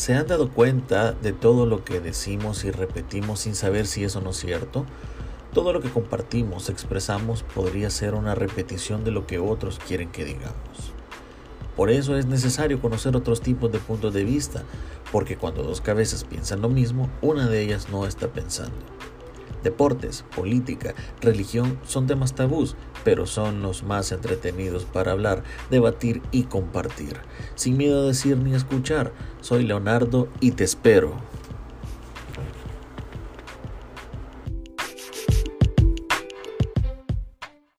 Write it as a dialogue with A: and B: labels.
A: ¿Se han dado cuenta de todo lo que decimos y repetimos sin saber si eso no es cierto? Todo lo que compartimos, expresamos, podría ser una repetición de lo que otros quieren que digamos. Por eso es necesario conocer otros tipos de puntos de vista, porque cuando dos cabezas piensan lo mismo, una de ellas no está pensando. Deportes, política, religión son temas tabús, pero son los más entretenidos para hablar, debatir y compartir. Sin miedo a decir ni escuchar, soy Leonardo y te espero.